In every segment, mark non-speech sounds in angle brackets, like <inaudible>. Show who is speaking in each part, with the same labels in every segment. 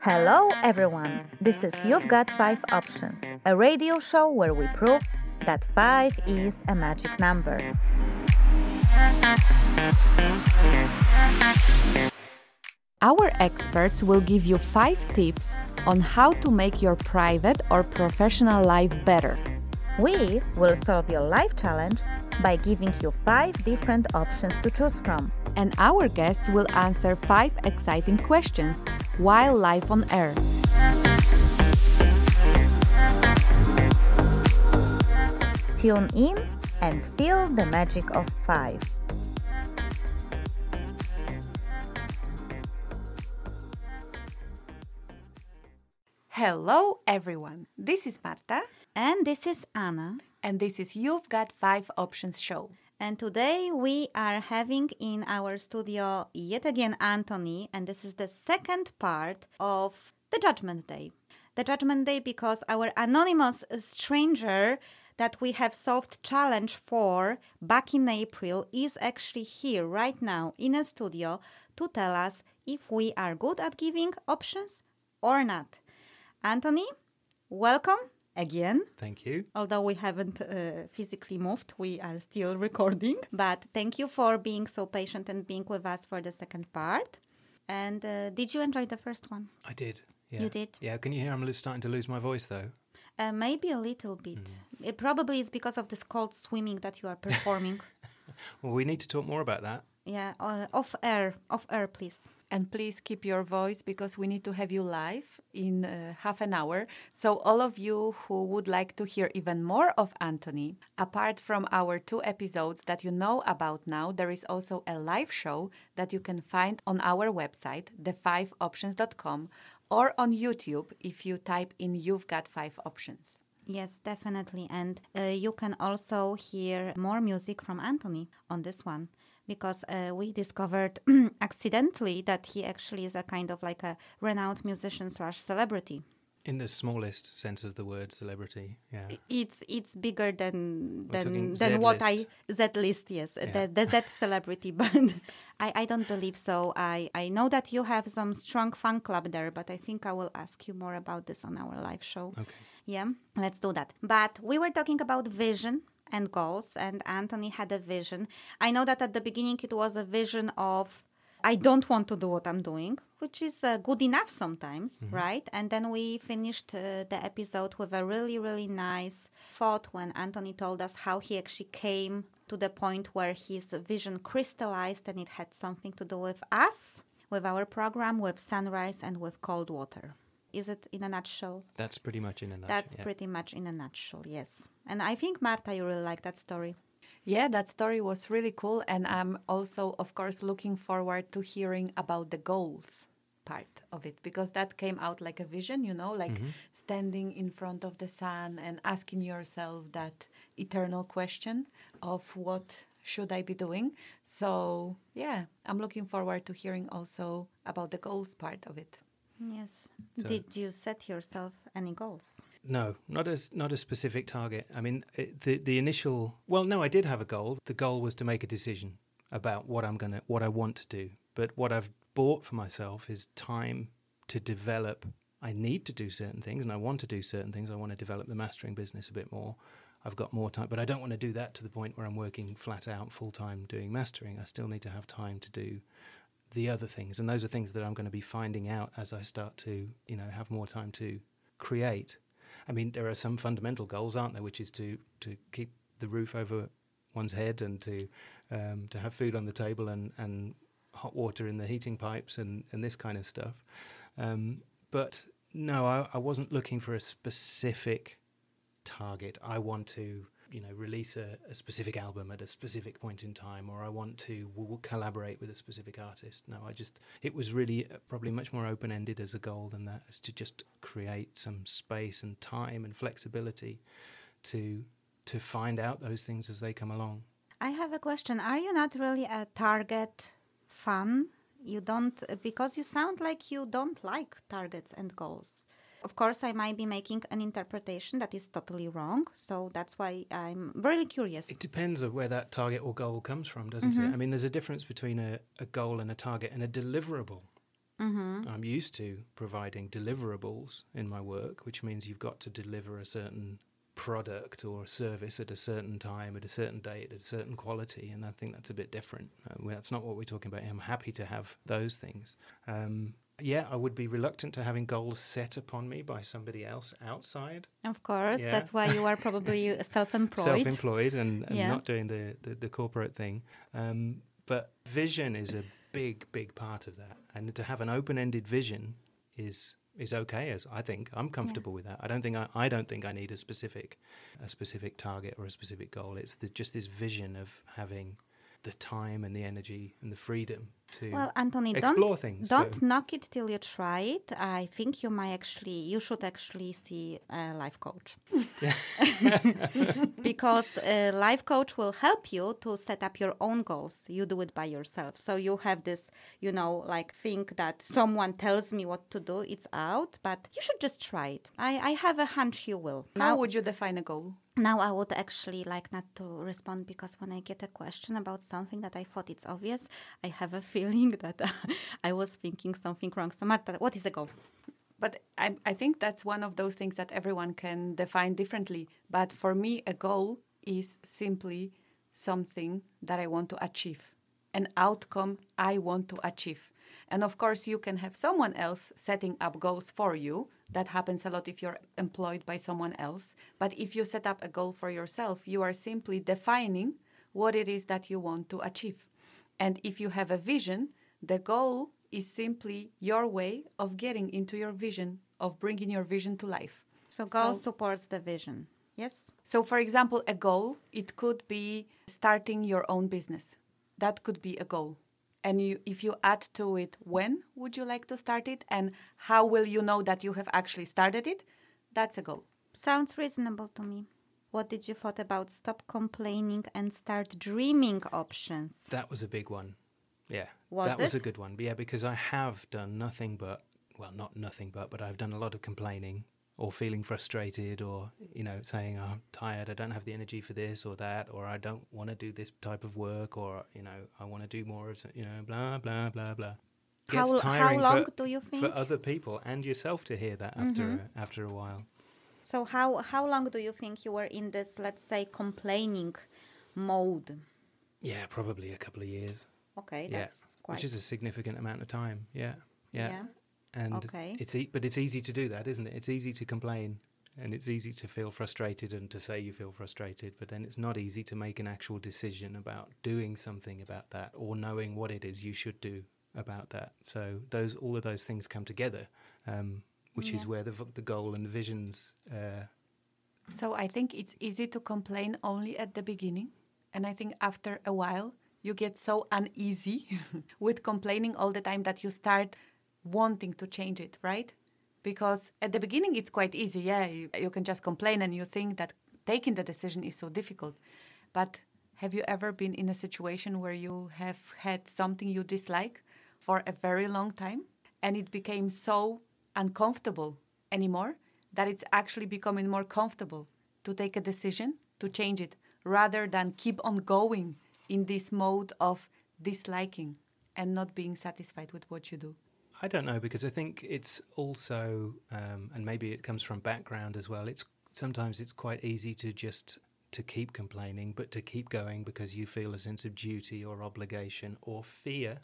Speaker 1: Hello, everyone. This is You've Got Five Options, a radio show where we prove that five is a magic number.
Speaker 2: Our experts will give you five tips on how to make your private or professional life better.
Speaker 1: We will solve your life challenge by giving you five different options to choose from.
Speaker 2: And our guests will answer five exciting questions while live on air.
Speaker 1: Tune in and feel the magic of five.
Speaker 2: Hello, everyone. This is Marta,
Speaker 3: And this is Anna.
Speaker 2: and this is You've Got Five Options show.
Speaker 3: And today we are having in our studio yet again Anthony, and this is the second part of the Judgment Day. The Judgment Day because our anonymous stranger that we have solved challenge for back in April is actually here right now in a studio to tell us if we are good at giving options or not. Anthony, welcome again.
Speaker 4: Thank you.
Speaker 3: Although we haven't uh, physically moved, we are still <laughs> recording. But thank you for being so patient and being with us for the second part. And uh, did you enjoy the first one?
Speaker 4: I did. Yeah.
Speaker 3: You did?
Speaker 4: Yeah. Can you hear I'm starting to lose my voice though?
Speaker 3: Uh, maybe a little bit. It probably is because of this cold swimming that you are performing. <laughs>
Speaker 4: Well, we need to talk more about that.
Speaker 3: Yeah, uh, off air, off air, please.
Speaker 2: And please keep your voice because we need to have you live in uh, half an hour. So, all of you who would like to hear even more of Anthony, apart from our two episodes that you know about now, there is also a live show that you can find on our website, the5options.com, or on YouTube if you type in You've Got Five Options.
Speaker 3: Yes, definitely. And uh, you can also hear more music from Anthony on this one because uh, we discovered <clears throat> accidentally that he actually is a kind of like a renowned musician slash celebrity.
Speaker 4: In the smallest sense of the word, celebrity. Yeah.
Speaker 3: It's it's bigger than than than what. I Z list. Yes,
Speaker 4: Yeah.
Speaker 3: the the Z <laughs> celebrity, but <laughs> I I don't believe so. I I know that you have some strong fan club there, but I think I will ask you more about this on our live show.
Speaker 4: Okay.
Speaker 3: Yeah, let's do that. But we were talking about vision and goals, and Anthony had a vision. I know that at the beginning it was a vision of I don't want to do what I'm doing, which is uh, good enough sometimes, right? And then we finished uh, the episode with a really, really nice thought when Anthony told us how he actually came to the point where his vision crystallized and it had something to do with us, with our program, with sunrise, and with cold water. Is it in a nutshell?
Speaker 4: That's pretty much in a nutshell.
Speaker 3: That's
Speaker 4: yeah.
Speaker 3: pretty much in a nutshell, yes. And I think Marta, you really like that story.
Speaker 2: Yeah, that story was really cool. And I'm also, of course, looking forward to hearing about the goals part of it because that came out like a vision, you know, like mm-hmm. standing in front of the sun and asking yourself that eternal question of what should I be doing. So, yeah, I'm looking forward to hearing also about the goals part of it.
Speaker 3: Yes.
Speaker 4: So-
Speaker 3: Did you set yourself any goals?
Speaker 4: No, not a s- not a specific target. I mean, it, the the initial. Well, no, I did have a goal. The goal was to make a decision about what I'm gonna, what I want to do. But what I've bought for myself is time to develop. I need to do certain things, and I want to do certain things. I want to develop the mastering business a bit more. I've got more time, but I don't want to do that to the point where I'm working flat out full time doing mastering. I still need to have time to do the other things, and those are things that I'm going to be finding out as I start to, you know, have more time to create. I mean, there are some fundamental goals, aren't there? Which is to to keep the roof over one's head and to um, to have food on the table and and hot water in the heating pipes and and this kind of stuff. Um, but no, I, I wasn't looking for a specific target. I want to, you know, release a, a specific album at a specific point in time, or I want to collaborate with a specific artist. No, I just, it was really uh, probably much more open ended as a goal than that, is to just create some space and time and flexibility to to find out those things as they come along.
Speaker 3: I have a question. Are you not really a target fan? You don't, because you sound like you don't like targets and goals. Of course, I might be making an interpretation that is totally wrong. So that's why I'm really curious.
Speaker 4: It depends on where that target or goal comes from, doesn't
Speaker 3: Mm-hmm.
Speaker 4: it? I mean, there's a difference between a, a goal and a target and a deliverable.
Speaker 3: Mm-hmm.
Speaker 4: I'm used to providing deliverables in my work, which means you've got to deliver a certain product or service at a certain time, at a certain date, at a certain quality, and I think that's a bit different. Uh, that's not what we're talking about. I'm happy to have those things. Um, yeah, I would be reluctant to having goals set upon me by somebody else outside,
Speaker 3: Of course,
Speaker 4: Yeah.
Speaker 3: that's why you are probably <laughs> self-employed.
Speaker 4: self-employed, and, and
Speaker 3: Yeah.
Speaker 4: not doing the, the, the corporate thing. Um, but vision is a big, big part of that, and to have an open-ended vision is is okay. As I think, I'm comfortable with that. I don't think I, I don't think I need a specific a specific target or a specific goal. It's the, just this vision of having the time and the energy and the freedom to
Speaker 3: Well, Anthony,
Speaker 4: explore
Speaker 3: don't
Speaker 4: things.
Speaker 3: don't
Speaker 4: So-
Speaker 3: knock it till you try it. I think you might actually, you should actually see a life coach, <laughs> because a life coach will help you to set up your own goals. You do it by yourself, so you have this, you know, like think that someone tells me what to do. It's out, but you should just try it. I I have a hunch you will.
Speaker 2: How would you define a goal?
Speaker 3: Now I would actually like not to respond because when I get a question about something that I thought it's obvious, I have a <laughs> feeling that uh, I was thinking something wrong. So Marta, what is a goal?
Speaker 2: But I, I think that's one of those things that everyone can define differently. But for me, a goal is simply something that I want to achieve, an outcome I want to achieve. And of course, you can have someone else setting up goals for you. That happens a lot if you're employed by someone else. But if you set up a goal for yourself, you are simply defining what it is that you want to achieve. And if you have a vision, the goal is simply your way of getting into your vision, of bringing your vision to life.
Speaker 3: So goal
Speaker 2: So-
Speaker 3: supports the vision. Yes.
Speaker 2: So, for example, a goal, it could be starting your own business. That could be a goal. And you, if you add to it, when would you like to start it and how will you know that you have actually started it? That's a goal.
Speaker 3: Sounds reasonable to me. What did you thought about stop complaining and start dreaming options?
Speaker 4: That was a big one. Yeah.
Speaker 3: Was
Speaker 4: that was a good one. Yeah, because I have done nothing but, well, not nothing but, but I've done a lot of complaining or feeling frustrated or, you know, saying, oh, I'm tired, I don't have the energy for this or that, or I don't want to do this type of work, or, you know, I want to do more, of, you know, blah, blah, blah, blah.
Speaker 3: How- how long
Speaker 4: for,
Speaker 3: do you think? Mm-hmm.
Speaker 4: other people and yourself to hear that after, a, after a while.
Speaker 3: So how how long do you think you were in this, let's say, complaining mode?
Speaker 4: Yeah, probably a couple of years.
Speaker 3: Okay,
Speaker 4: yeah,
Speaker 3: that's quite.
Speaker 4: which is a significant amount of time. Yeah, yeah.
Speaker 3: Yeah.
Speaker 4: And
Speaker 3: Okay.
Speaker 4: it's e- but it's easy to do that, isn't it? It's easy to complain, and it's easy to feel frustrated and to say you feel frustrated. But then it's not easy to make an actual decision about doing something about that or knowing what it is you should do about that. So those all of those things come together, um, which is where the the goal and the visions. Uh,
Speaker 2: So I think it's easy to complain only at the beginning. And I think after a while, you get so uneasy <laughs> with complaining all the time that you start wanting to change it, right? Because at the beginning, it's quite easy. Yeah, you, you can just complain and you think that taking the decision is so difficult. But have you ever been in a situation where you have had something you dislike for a very long time and it became so uncomfortable anymore that it's actually becoming more comfortable to take a decision to change it rather than keep on going in this mode of disliking and not being satisfied with what you do?
Speaker 4: I don't know because I think it's also, um, and maybe it comes from background as well. It's sometimes it's quite easy to just to keep complaining, but to keep going because you feel a sense of duty or obligation or fear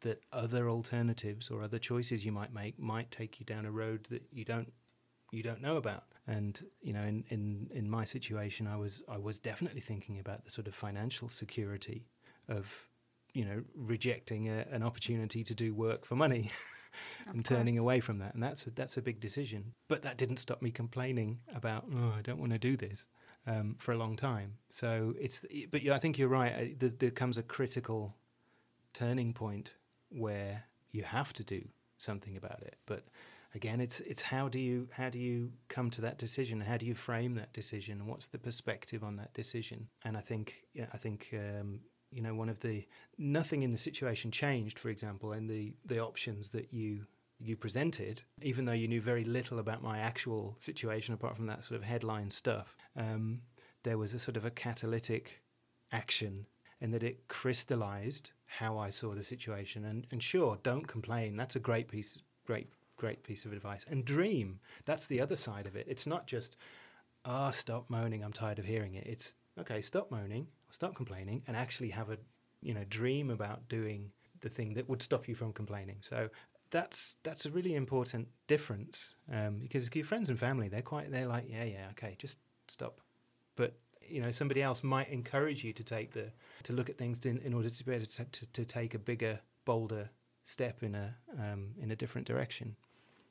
Speaker 4: that other alternatives or other choices you might make might take you down a road that you don't you don't know about. And you know, in, in, in my situation, I was I was definitely thinking about the sort of financial security of you know rejecting a, an opportunity to do work for money <laughs> and turning away from that. And that's a, that's a big decision. But that didn't stop me complaining about oh I don't want to do this um, for a long time. So it's but yeah, I think you're right. There, there comes a critical turning point where you have to do something about it. But again, it's it's how do you how do you come to that decision? How do you frame that decision? What's the perspective on that decision? And I think yeah, I think um, you know one of the nothing in the situation changed. For example, in the the options that you you presented, even though you knew very little about my actual situation apart from that sort of headline stuff, um, there was a sort of a catalytic action in that it crystallized how I saw the situation. And, and sure, don't complain. That's a great piece, great, great piece of advice. And dream. That's the other side of it. It's not just, ah, oh, stop moaning. I'm tired of hearing it. It's okay. Stop moaning. Stop complaining, and actually have a, you know, dream about doing the thing that would stop you from complaining. So that's that's a really important difference um, because your friends and family they're quite they're like yeah yeah okay just stop, but you know somebody else might encourage you to take the to look at things in, in order to be able to, to, to take a bigger bolder step in a um, in a different direction.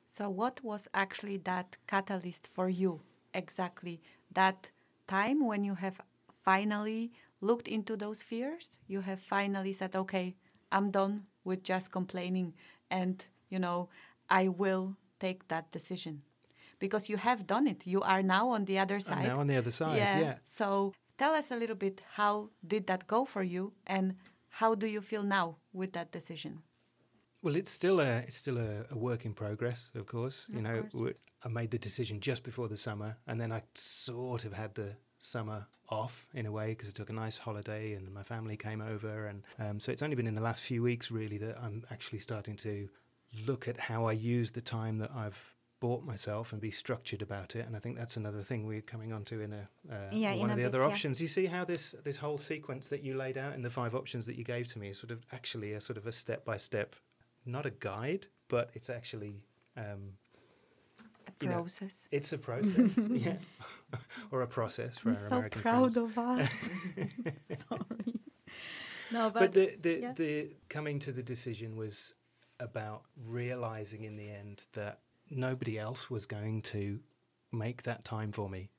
Speaker 2: So what was actually that catalyst for you exactly that time when you have finally looked into those fears you have finally said okay I'm done with just complaining and you know I will take that decision because you have done it. You are now on the other side.
Speaker 4: I'm now on the other side. Yeah. yeah.
Speaker 2: So tell us a little bit how did that go for you, and how do you feel now with that decision?
Speaker 4: Well, it's still a it's still a, a work in progress, of course. Of you know, course. I made the decision just before the summer, and then I sort of had the summer off in a way because I took a nice holiday and my family came over, and um, so it's only been in the last few weeks really that I'm actually starting to look at how I use the time that I've bought myself and be structured about it. And I think that's another thing we're coming on to in a uh, yeah, one of the bit, other options. You see how this this whole sequence that you laid out in the five options that you gave to me is sort of actually a sort of a step by step, not a guide, but it's actually um,
Speaker 2: process.
Speaker 4: Know, it's a process, <laughs> yeah, or a process for
Speaker 2: I'm
Speaker 4: our
Speaker 2: so
Speaker 4: American
Speaker 2: proud
Speaker 4: friends.
Speaker 2: of us. <laughs> <laughs> Sorry.
Speaker 4: No, but, but the the, yeah. the coming to the decision was about realizing in the end that nobody else was going to make that time for me.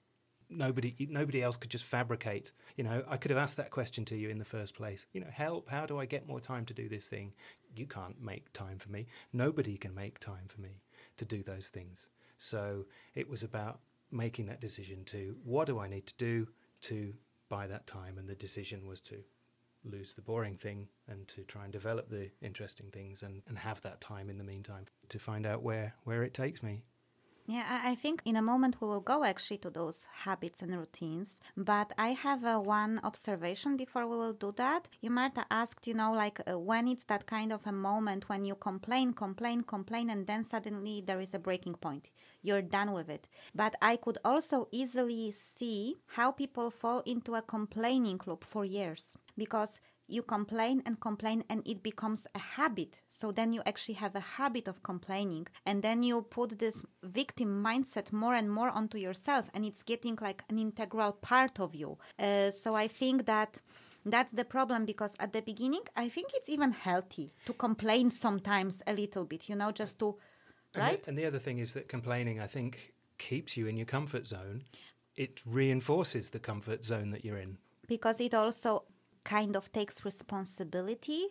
Speaker 4: Nobody, nobody else could just fabricate. You know, I could have asked that question to you in the first place. You know, help. How do I get more time to do this thing? You can't make time for me. Nobody can make time for me to do those things. So it was about making that decision to what do I need to do to buy that time, and the decision was to lose the boring thing and to try and develop the interesting things and, and have that time in the meantime to find out where, where it takes me.
Speaker 3: Yeah, I think in a moment we will go actually to those habits and routines. But I have uh, one observation before we will do that. You, Marta, asked, you know, like uh, when it's that kind of a moment when you complain, complain, complain, and then suddenly there is a breaking point. You're done with it. But I could also easily see how people fall into a complaining loop for years because you complain and complain and it becomes a habit. So then you actually have a habit of complaining. And then you put this victim mindset more and more onto yourself and it's getting like an integral part of you. Uh, so i think that that's the problem because at the beginning i think it's even healthy to complain sometimes a little bit you know just to right
Speaker 4: and the, and the other thing is that complaining i think keeps you in your comfort zone. It reinforces the comfort zone that you're in.
Speaker 3: Because it also kind of takes responsibility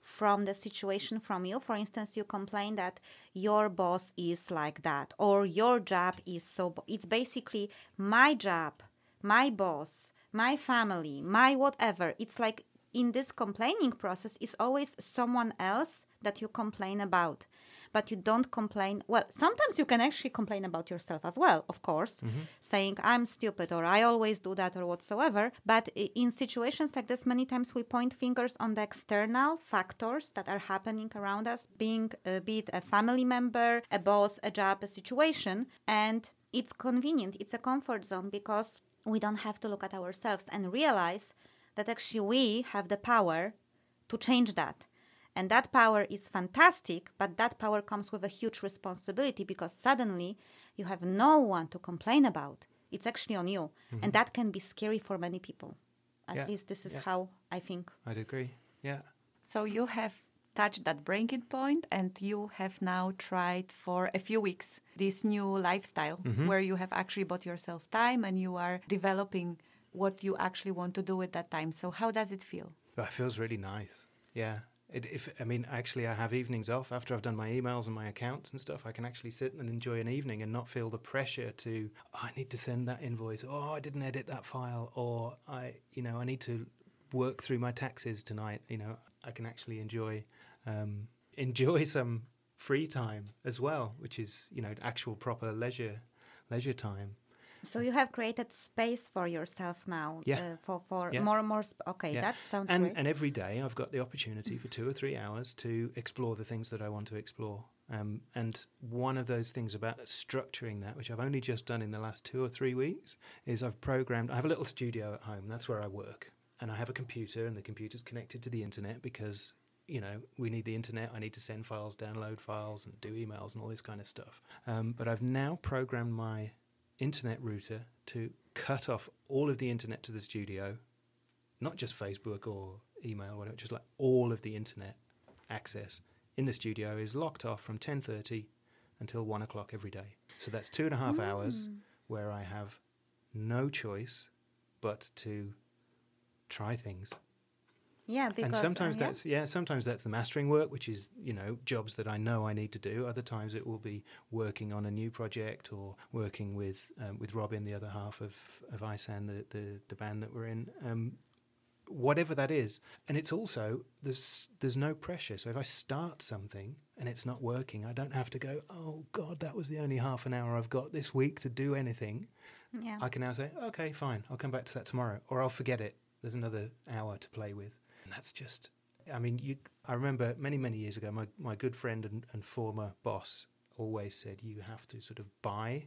Speaker 3: from the situation from you. For instance, you complain that your boss is like that, or your job is so. Bo- it's basically my job, my boss, my family, my whatever. It's like in this complaining process is always someone else that you complain about but you don't complain. Well, sometimes you can actually complain about yourself as well, of course, mm-hmm. saying, I'm stupid or I always do that or whatsoever. But in situations like this, many times we point fingers on the external factors that are happening around us, being, uh, be it a family member, a boss, a job, a situation. And it's convenient, it's a comfort zone because we don't have to look at ourselves and realize that actually we have the power to change that. And that power is fantastic, but that power comes with a huge responsibility because suddenly you have no one to complain about. It's actually on you. Mm-hmm. And that can be scary for many people. At yeah. least this is yeah. how I think.
Speaker 4: I'd agree. Yeah.
Speaker 2: So you have touched that breaking point and you have now tried for a few weeks this new lifestyle mm-hmm. where you have actually bought yourself time and you are developing what you actually want to do at that time. So how does it feel?
Speaker 4: Well, it feels really nice. Yeah. It, if I mean, actually, I have evenings off after I've done my emails and my accounts and stuff. I can actually sit and enjoy an evening and not feel the pressure to. Oh, I need to send that invoice. Oh, I didn't edit that file. Or I, you know, I need to work through my taxes tonight. You know, I can actually enjoy um, <laughs> enjoy some free time as well, which is you know actual proper leisure leisure time.
Speaker 3: So you have created space for yourself now.
Speaker 4: Yeah.
Speaker 3: Uh, for for
Speaker 4: Yeah.
Speaker 3: more and more. Sp- okay,
Speaker 4: Yeah.
Speaker 3: that sounds
Speaker 4: and
Speaker 3: great.
Speaker 4: and every day I've got the opportunity for two or three hours to explore the things that I want to explore. Um, and one of those things about structuring that, which I've only just done in the last two or three weeks, is I've programmed. I have a little studio at home. That's where I work, and I have a computer, and the computer's connected to the internet because you know we need the internet. I need to send files, download files, and do emails and all this kind of stuff. Um, but I've now programmed my internet router to cut off all of the internet to the studio not just Facebook or email or whatever, just like all of the internet access in the studio is locked off from 10.30 until 1 o'clock every day. So that's two and a half hours hmm. where I have no choice but to try things.
Speaker 3: Yeah, because
Speaker 4: and
Speaker 3: uh,
Speaker 4: sometimes
Speaker 3: yeah.
Speaker 4: that's yeah, sometimes that's the mastering work, which is you know jobs that I know I need to do. Other times it will be working on a new project or working with um, with Robin, the other half of of Isan, the, the the band that we're in. Um, whatever that is, and it's also there's there's no pressure. So if I start something and it's not working, I don't have to go. Oh God, that was the only half an hour I've got this week to do anything.
Speaker 3: yeah.
Speaker 4: I can now say, okay, fine, I'll come back to that tomorrow, or I'll forget it. There's another hour to play with, and that's just. I mean, you. I remember many, many years ago, my my good friend and, and former boss always said you have to sort of buy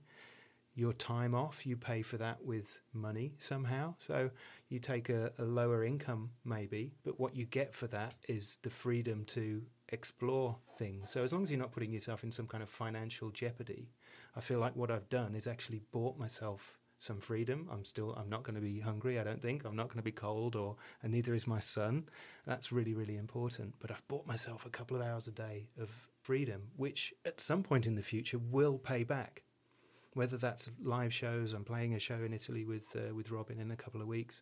Speaker 4: your time off. You pay for that with money somehow. So you take a, a lower income maybe, but what you get for that is the freedom to explore things. So as long as you're not putting yourself in some kind of financial jeopardy, I feel like what I've done is actually bought myself some freedom. I'm still I'm not going to be hungry, I don't think. I'm not going to be cold or and neither is my son. That's really really important, but I've bought myself a couple of hours a day of freedom which at some point in the future will pay back. Whether that's live shows, I'm playing a show in Italy with uh, with Robin in a couple of weeks.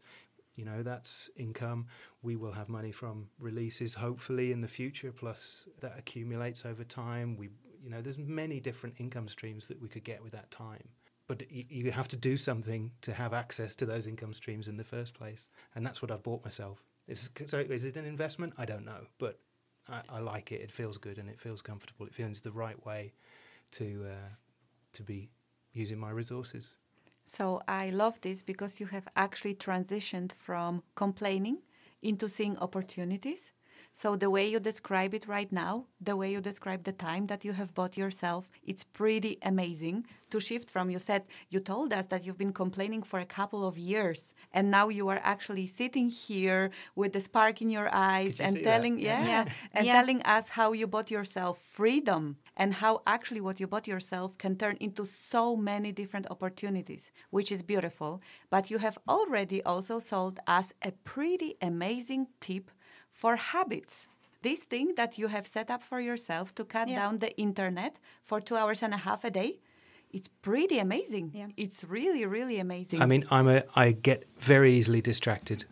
Speaker 4: You know, that's income. We will have money from releases, hopefully, in the future. Plus, that accumulates over time. We, you know, there's many different income streams that we could get with that time. But you, have to do something to have access to those income streams in the first place, and that's what I've bought myself. Is, so, is it an investment? I don't know, but I, I like it. It feels good and it feels comfortable. It feels the right way to uh, to be using my resources.
Speaker 2: So I love this because you have actually transitioned from complaining into seeing opportunities. So the way you describe it right now, the way you describe the time that you have bought yourself, it's pretty amazing to shift from you said you told us that you've been complaining for a couple of years and now you are actually sitting here with the spark in your eyes
Speaker 4: you
Speaker 2: and telling
Speaker 4: Yeah.
Speaker 2: yeah,
Speaker 3: Yeah. <laughs>
Speaker 2: and
Speaker 3: Yeah.
Speaker 2: telling us how you bought yourself freedom and how actually what you bought yourself can turn into so many different opportunities, which is beautiful. But you have already also sold us a pretty amazing tip for habits. This thing that you have set up for yourself to cut
Speaker 3: Yeah.
Speaker 2: down the internet for two hours and a half a day. It's pretty amazing.
Speaker 3: Yeah.
Speaker 2: It's really, really amazing.
Speaker 4: I mean, I'm a I get very easily distracted.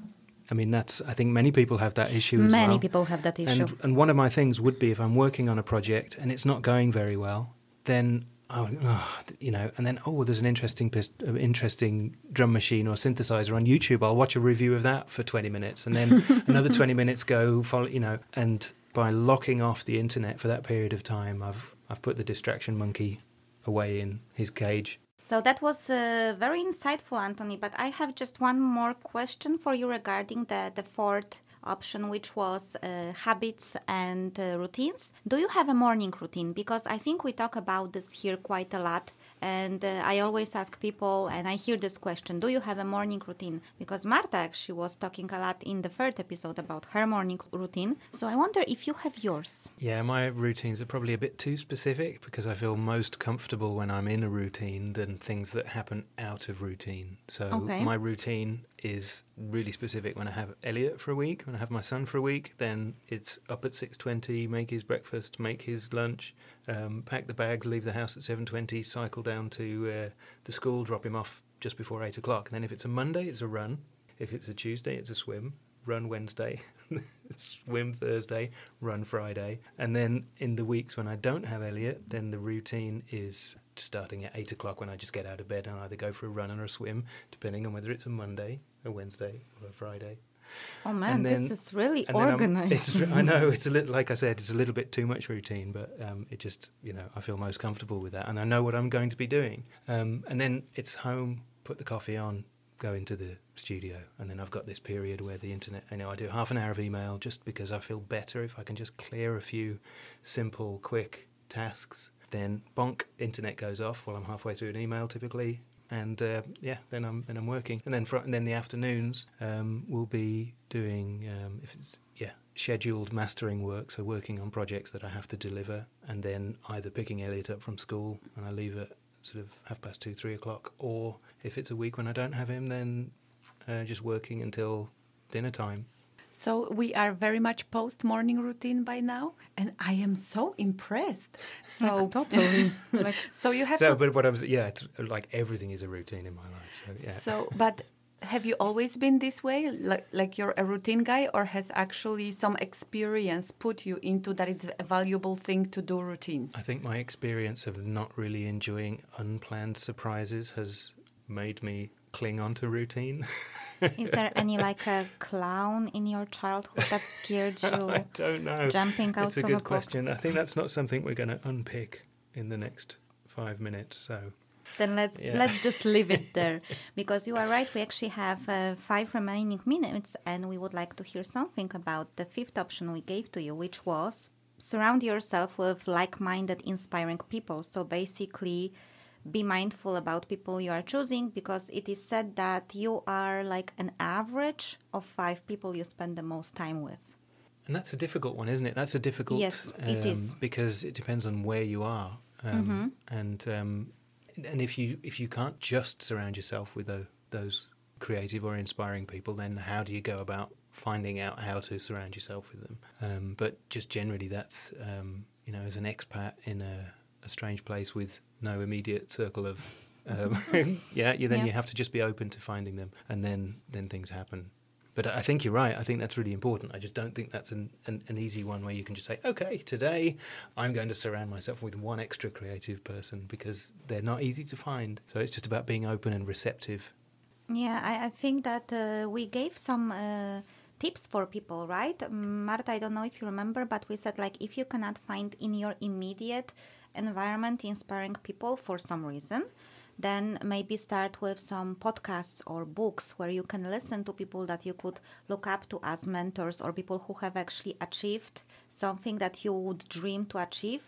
Speaker 4: I mean, that's I think many people have that issue as
Speaker 3: Many
Speaker 4: well.
Speaker 3: people have that issue.
Speaker 4: And and one of my things would be if I'm working on a project and it's not going very well, then oh, oh, you know, and then oh, there's an interesting uh, interesting drum machine or synthesizer on YouTube. I'll watch a review of that for 20 minutes, and then <laughs> another 20 minutes go follow, you know, and by locking off the internet for that period of time, I've I've put the distraction monkey away in his cage.
Speaker 3: So that was uh, very insightful, Anthony. But I have just one more question for you regarding the, the fourth option, which was uh, habits and uh, routines. Do you have a morning routine? Because I think we talk about this here quite a lot. And uh, I always ask people, and I hear this question Do you have a morning routine? Because Marta actually was talking a lot in the third episode about her morning routine. So I wonder if you have yours.
Speaker 4: Yeah, my routines are probably a bit too specific because I feel most comfortable when I'm in a routine than things that happen out of routine. So
Speaker 3: Okay.
Speaker 4: my routine is really specific when I have Elliot for a week, when I have my son for a week, then it's up at 6:20, make his breakfast, make his lunch, um, pack the bags, leave the house at 7:20, cycle down to uh, the school, drop him off just before 8 o'clock. And then if it's a Monday, it's a run. If it's a Tuesday, it's a swim. Run Wednesday, <laughs> swim Thursday, run Friday. And then in the weeks when I don't have Elliot, then the routine is starting at 8 o'clock when I just get out of bed and either go for a run or a swim, depending on whether it's a Monday, a Wednesday, or a Friday.
Speaker 3: Oh man,
Speaker 4: then-
Speaker 3: this is really organized.
Speaker 4: I <laughs> know it's a little, like I said, it's a little bit too much routine, but um, it just, you know, I feel most comfortable with that, and I know what I'm going to be doing. Um, and then it's home, put the coffee on, go into the studio, and then I've got this period where the internet, you know, I do half an hour of email just because I feel better if I can just clear a few simple, quick tasks. Then bonk, internet goes off while I'm halfway through an email typically, and uh, yeah, then I'm then I'm working, and then fr- and then the afternoons um, will be doing um, if it's yeah scheduled mastering work, so working on projects that I have to deliver, and then either picking Elliot up from school and I leave at sort of half past two, three o'clock, or if it's a week when I don't have him, then uh, just working until dinner time.
Speaker 2: So we are very much post morning routine by now, and I am so impressed. So
Speaker 3: totally. <laughs> like,
Speaker 2: so you have
Speaker 4: So,
Speaker 2: to.
Speaker 4: but what I was yeah, it's like everything is a routine in my life. So yeah.
Speaker 2: So, but have you always been this way, like like you're a routine guy, or has actually some experience put you into that it's a valuable thing to do routines?
Speaker 4: I think my experience of not really enjoying unplanned surprises has made me cling on to routine.
Speaker 3: is there any <laughs> like a clown in your childhood that scared <laughs> you?
Speaker 4: I don't know.
Speaker 3: Jumping out
Speaker 4: It's a
Speaker 3: from
Speaker 4: good
Speaker 3: a box.
Speaker 4: question. I think that's not something we're going to unpick in the next five minutes. So
Speaker 3: then let's
Speaker 4: Yeah.
Speaker 3: let's just leave it there <laughs> because you are right we actually have uh, five remaining minutes and we would like to hear something about the fifth option we gave to you which was surround yourself with like-minded inspiring people so basically be mindful about people you are choosing because it is said that you are like an average of five people you spend the most time with
Speaker 4: And that's a difficult one, isn't it? That's a difficult.
Speaker 3: Yes, it is.
Speaker 4: because it depends on where you are, um, and um, and if you if you can't just surround yourself with tho- those creative or inspiring people, then how do you go about finding out how to surround yourself with them? Um, but just generally, that's um, you know, as an expat in a, a strange place with no immediate circle of. Um, <laughs> yeah, you, then
Speaker 3: Yeah.
Speaker 4: you have to just be open to finding them, and then then things happen. But I think you're right. I think that's really important. I just don't think that's an, an, an easy one where you can just say, okay, today I'm going to surround myself with one extra creative person because they're not easy to find. So it's just about being open and receptive.
Speaker 3: Yeah, I, I think that uh, we gave some uh, tips for people, right? Marta, I don't know if you remember, but we said like if you cannot find in your immediate environment inspiring people for some reason, then maybe start with some podcasts or books where you can listen to people that you could look up to as mentors or people who have actually achieved something that you would dream to achieve.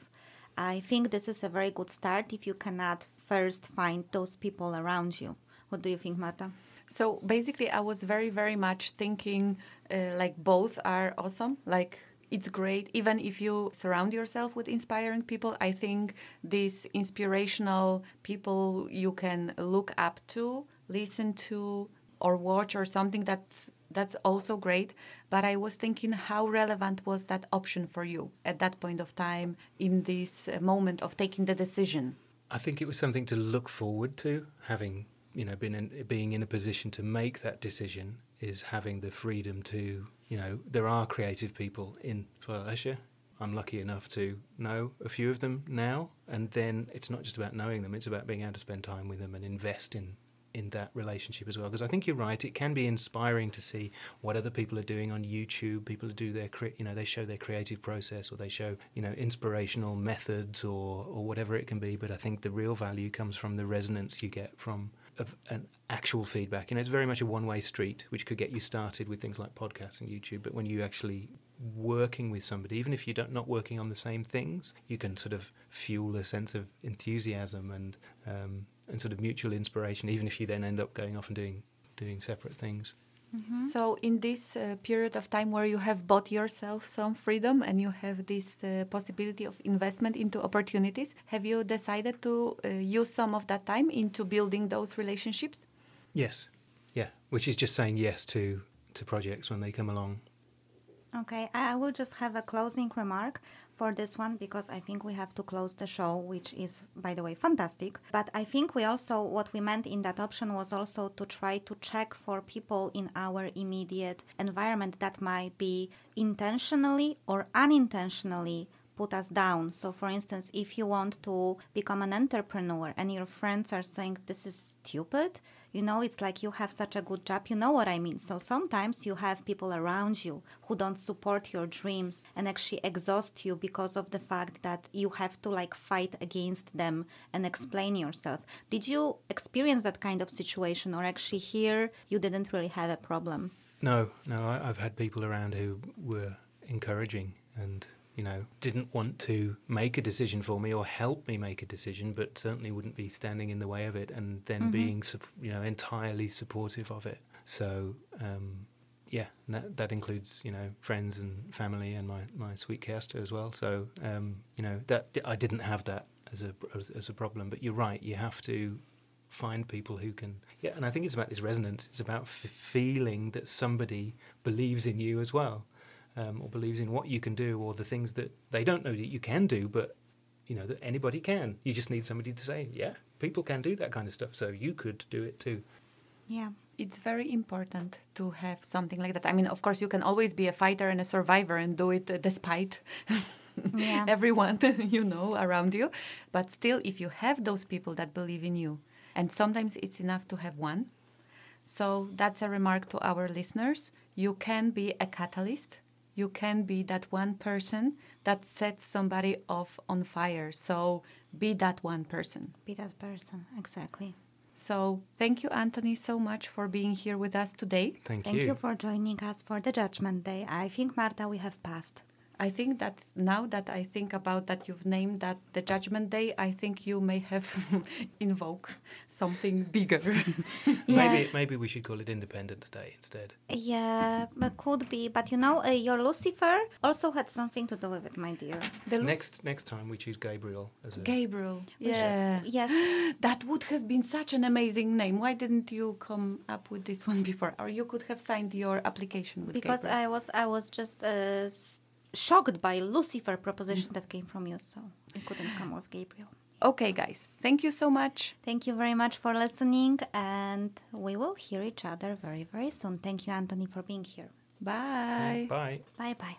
Speaker 3: I think this is a very good start if you cannot first find those people around you. What do you think, Marta?
Speaker 2: So basically, I was very, very much thinking uh, like both are awesome. Like it's great, even if you surround yourself with inspiring people. I think these inspirational people you can look up to, listen to, or watch or something that's that's also great. But I was thinking, how relevant was that option for you at that point of time in this uh, moment of taking the decision?
Speaker 4: I think it was something to look forward to, having you know been in, being in a position to make that decision is having the freedom to you know there are creative people in Fallescia. I'm lucky enough to know a few of them now, and then it's not just about knowing them; it's about being able to spend time with them and invest in in that relationship as well. Because I think you're right; it can be inspiring to see what other people are doing on YouTube. People do their you know they show their creative process or they show you know inspirational methods or or whatever it can be. But I think the real value comes from the resonance you get from of an actual feedback. You know, it's very much a one-way street, which could get you started with things like podcasts and YouTube. But when you actually working with somebody, even if you're not working on the same things, you can sort of fuel a sense of enthusiasm and um, and sort of mutual inspiration. Even if you then end up going off and doing doing separate things.
Speaker 2: So, in this uh, period of time where you have bought yourself some freedom and you have this uh, possibility of investment into opportunities, have you decided to uh, use some of that time into building those relationships?
Speaker 4: Yes, yeah, which is just saying yes to to projects when they come along.
Speaker 3: Okay, I will just have a closing remark for this one because I think we have to close the show, which is, by the way, fantastic. But I think we also, what we meant in that option was also to try to check for people in our immediate environment that might be intentionally or unintentionally put us down. So, for instance, if you want to become an entrepreneur and your friends are saying this is stupid, You know, it's like you have such a good job. You know what I mean? So sometimes you have people around you who don't support your dreams and actually exhaust you because of the fact that you have to like fight against them and explain yourself. Did you experience that kind of situation or actually here you didn't really have a problem?
Speaker 4: No, no, I, I've had people around who were encouraging and you know, didn't want to make a decision for me or help me make a decision, but certainly wouldn't be standing in the way of it and then
Speaker 3: Mm-hmm.
Speaker 4: being, you know, entirely supportive of it. So, um, yeah, that, that includes, you know, friends and family and my, my sweet Kirsta as well. So, um, you know, that I didn't have that as a, as, as a problem, but you're right, you have to find people who can yeah and i think it's about this resonance it's about f- feeling that somebody believes in you as well um, or believes in what you can do or the things that they don't know that you can do but you know that anybody can you just need somebody to say yeah people can do that kind of stuff so you could do it too
Speaker 3: Yeah.
Speaker 2: It's very important to have something like that. I mean, of course, you can always be a fighter and a survivor and do it despite
Speaker 3: Yeah. <laughs>
Speaker 2: everyone <laughs> you know around you. But still, if you have those people that believe in you, and sometimes it's enough to have one. So that's a remark to our listeners. You can be a catalyst. You can be that one person that sets somebody off on fire. So be that one person.
Speaker 3: Be that person. Exactly.
Speaker 2: So thank you, Anthony, so much for being here with us today.
Speaker 4: thank,
Speaker 3: Thank you for joining us for the Judgment Day. I think, Marta, we have passed.
Speaker 2: I think that now that I think about that, you've named that the Judgment Day. I think you may have <laughs> invoke something bigger. <laughs>
Speaker 4: maybe <laughs> maybe we should call it independence day instead
Speaker 3: Yeah, but could be. But you know, uh, your Lucifer also had something to do with it, my dear.
Speaker 2: The Luc-
Speaker 4: next next time we choose gabriel as a
Speaker 2: Gabriel.
Speaker 3: We should-
Speaker 2: Yeah.
Speaker 3: Yes. <gasps>
Speaker 2: That would have been such an amazing name. Why didn't you come up with this one before? Or you could have signed your application with
Speaker 3: because
Speaker 2: Gabriel.
Speaker 3: I was I was just uh, s- shocked by Lucifer mm. proposition that came from you, so I couldn't come with Gabriel.
Speaker 2: Okay, guys. Thank you so much.
Speaker 3: Thank you very much for listening, and we will hear each other very very soon. Thank you, Anthony, for being here.
Speaker 2: Bye.
Speaker 4: bye
Speaker 3: Bye bye.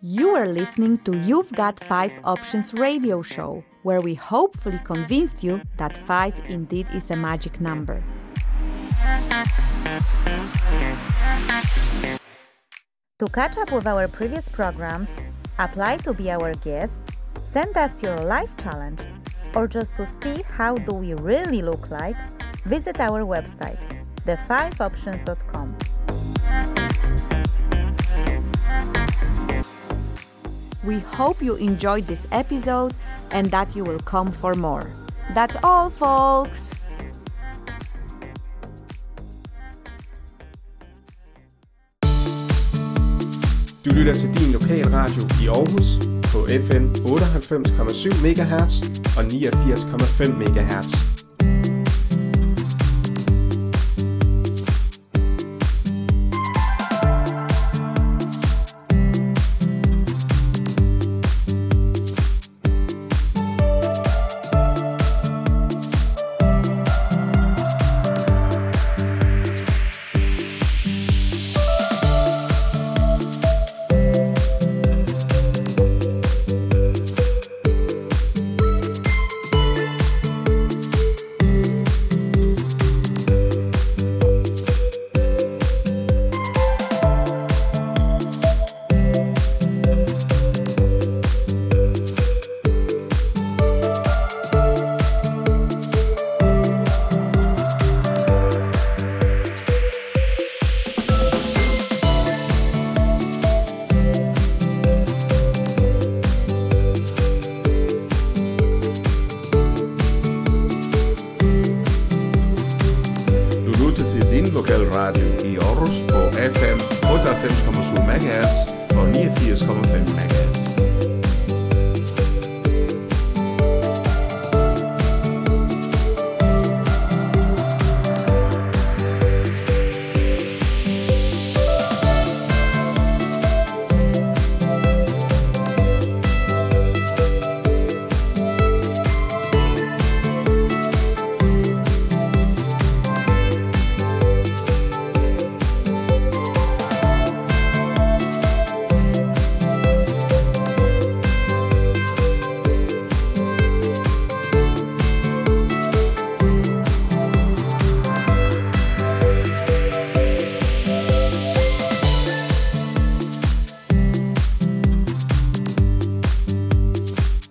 Speaker 1: You are listening to You've Got Five Options radio show, where we hopefully convinced you that five indeed is a magic number. To catch up with our previous programs, apply to be our guest, send us your life challenge, or just to see how do we really look like, visit our website, the5options.com. We hope you enjoyed this episode and that you will come for more. That's all, folks!
Speaker 5: Du lytter til din lokalradio i Aarhus på FM 98,7 MHz og 89,5 MHz.
Speaker 6: Din lokalradio i Aarhus på FM 98,7 MHz og 89,5 MHz.